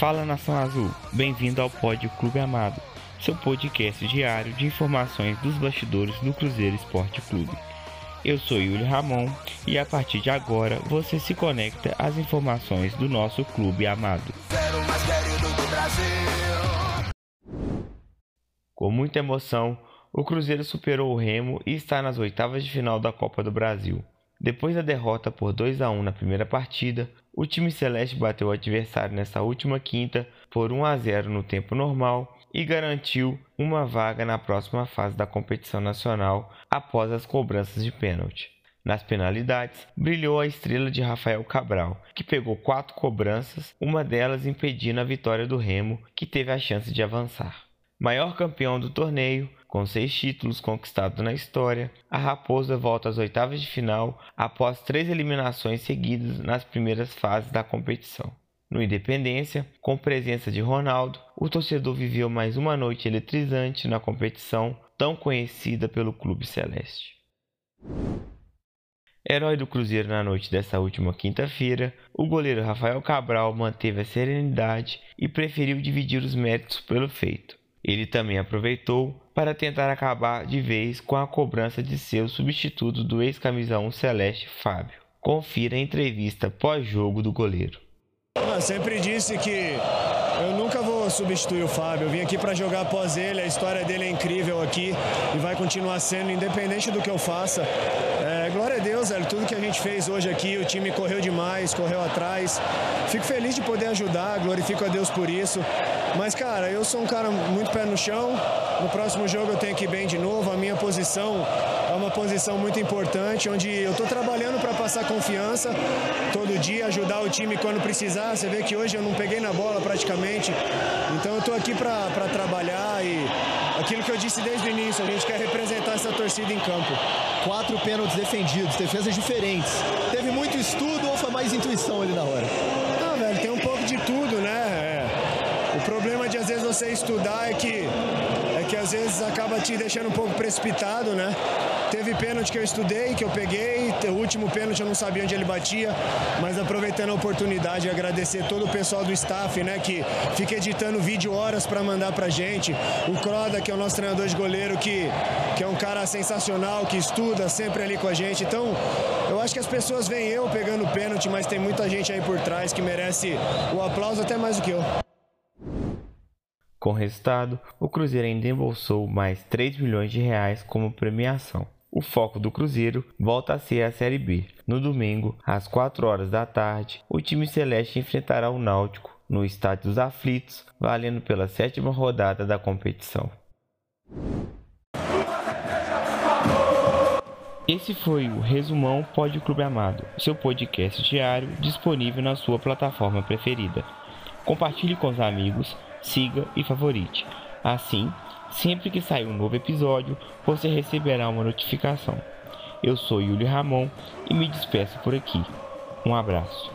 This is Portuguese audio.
Fala Nação Azul, bem-vindo ao Pódio Clube Amado, seu podcast diário de informações dos bastidores do Cruzeiro Esporte Clube. Eu sou Yuli Ramon e a partir de agora você se conecta às informações do nosso clube amado. Com muita emoção, o Cruzeiro superou o Remo e está nas oitavas de final da Copa do Brasil. Depois da derrota por 2 a 1 na primeira partida, o time celeste bateu o adversário nesta última quinta por 1 a 0 no tempo normal e garantiu uma vaga na próxima fase da competição nacional após as cobranças de pênalti. Nas penalidades, brilhou a estrela de Rafael Cabral, que pegou quatro cobranças, uma delas impedindo a vitória do Remo, que teve a chance de avançar. Maior campeão do torneio, com seis títulos conquistados na história, a Raposa volta às oitavas de final após três eliminações seguidas nas primeiras fases da competição. No Independência, com presença de Ronaldo, o torcedor viveu mais uma noite eletrizante na competição tão conhecida pelo Clube Celeste. Herói do Cruzeiro na noite dessa última quinta-feira, o goleiro Rafael Cabral manteve a serenidade e preferiu dividir os méritos pelo feito. Ele também aproveitou para tentar acabar de vez com a cobrança de seu substituto do ex-camisa 1 Celeste Fábio. Confira a entrevista pós-jogo do goleiro. Eu sempre disse que eu nunca vou substituir o Fábio. Eu vim aqui para jogar após ele. A história dele é incrível aqui e vai continuar sendo, independente do que eu faça. É, glória a Deus, velho. Tudo que a gente fez hoje aqui, o time correu demais, correu atrás. Fico feliz de poder ajudar, glorifico a Deus por isso. Mas, cara, eu sou um cara muito pé no chão. No próximo jogo eu tenho que ir bem de novo. A minha posição é uma posição muito importante, onde eu estou trabalhando para passar confiança todo dia, ajudar o time quando precisar. Você vê que hoje eu não peguei na bola praticamente. Então eu estou aqui para trabalhar e aquilo que eu disse desde o início, a gente quer representar essa torcida em campo. Quatro pênaltis defendidos, defesas diferentes. Teve muito estudo ou foi mais intuição ali na hora? Não, velho, tem um pouco de tudo, né? O problema de às vezes você estudar é que é que às vezes acaba te deixando um pouco precipitado, né? Teve pênalti que eu estudei, que eu peguei, o último pênalti eu não sabia onde ele batia, mas aproveitando a oportunidade, agradecer todo o pessoal do staff, né, que fica editando vídeo horas para mandar pra gente. O Croda, que é o nosso treinador de goleiro, que, que é um cara sensacional, que estuda sempre ali com a gente. Então, eu acho que as pessoas veem eu pegando pênalti, mas tem muita gente aí por trás que merece o aplauso até mais do que eu. Com resultado, o Cruzeiro ainda embolsou mais 3 milhões de reais como premiação. O foco do Cruzeiro volta a ser a Série B. No domingo, às 4 horas da tarde, o time celeste enfrentará o Náutico no Estádio dos Aflitos, valendo pela sétima rodada da competição. Esse foi o Resumão Pódio Clube Amado, seu podcast diário disponível na sua plataforma preferida. Compartilhe com os amigos, siga e favorite. Assim, Sempre que sair um novo episódio, você receberá uma notificação. Eu sou Yuli Ramon e me despeço por aqui. Um abraço.